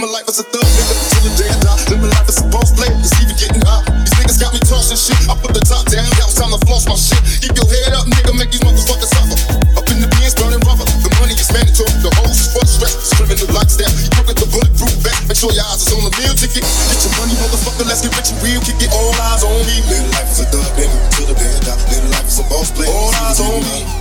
Live my life as a thug, nigga, till the day I die. Live my life as a boss player, it's even getting high. These niggas got me tossing shit. I put the top down, now it's time to floss my shit. Keep your head up, nigga, make these motherfuckers suffer. Up in the Benz, burning rubber. The money is mandatory, the hoes is for stress. Screaming the lifestyle, you look at the bulletproof back. Make sure your eyes is on the meal ticket. Get your money, motherfucker, let's get rich and real. Kick it, all eyes on me. Live life as a thug, nigga, till the day I die. Live life as a boss player, all eyes on me.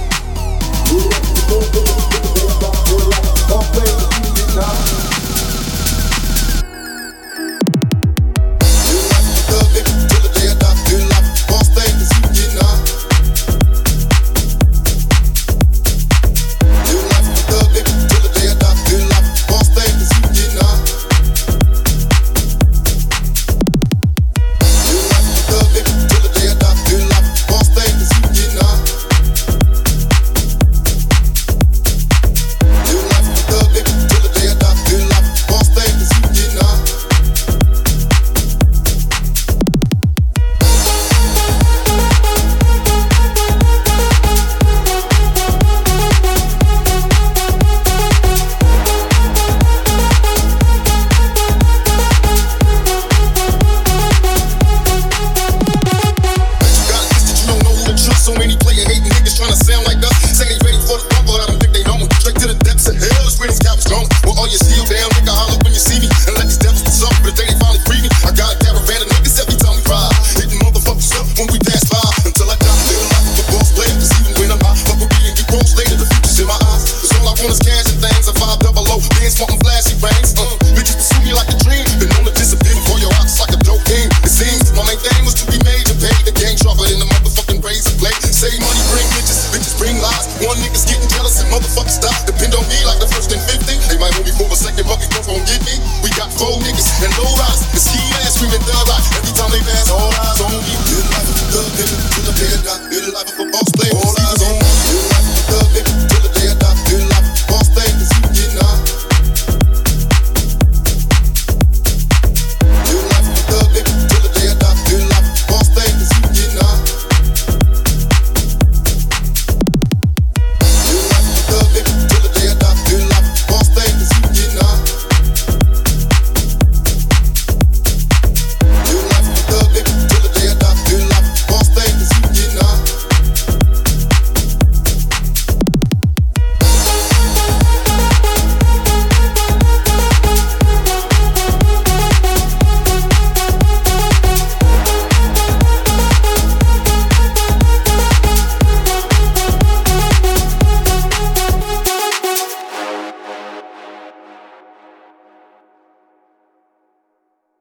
One niggas getting jealous and motherfuckers stop. Depend on me like the first and 50. They might hold me for a second, but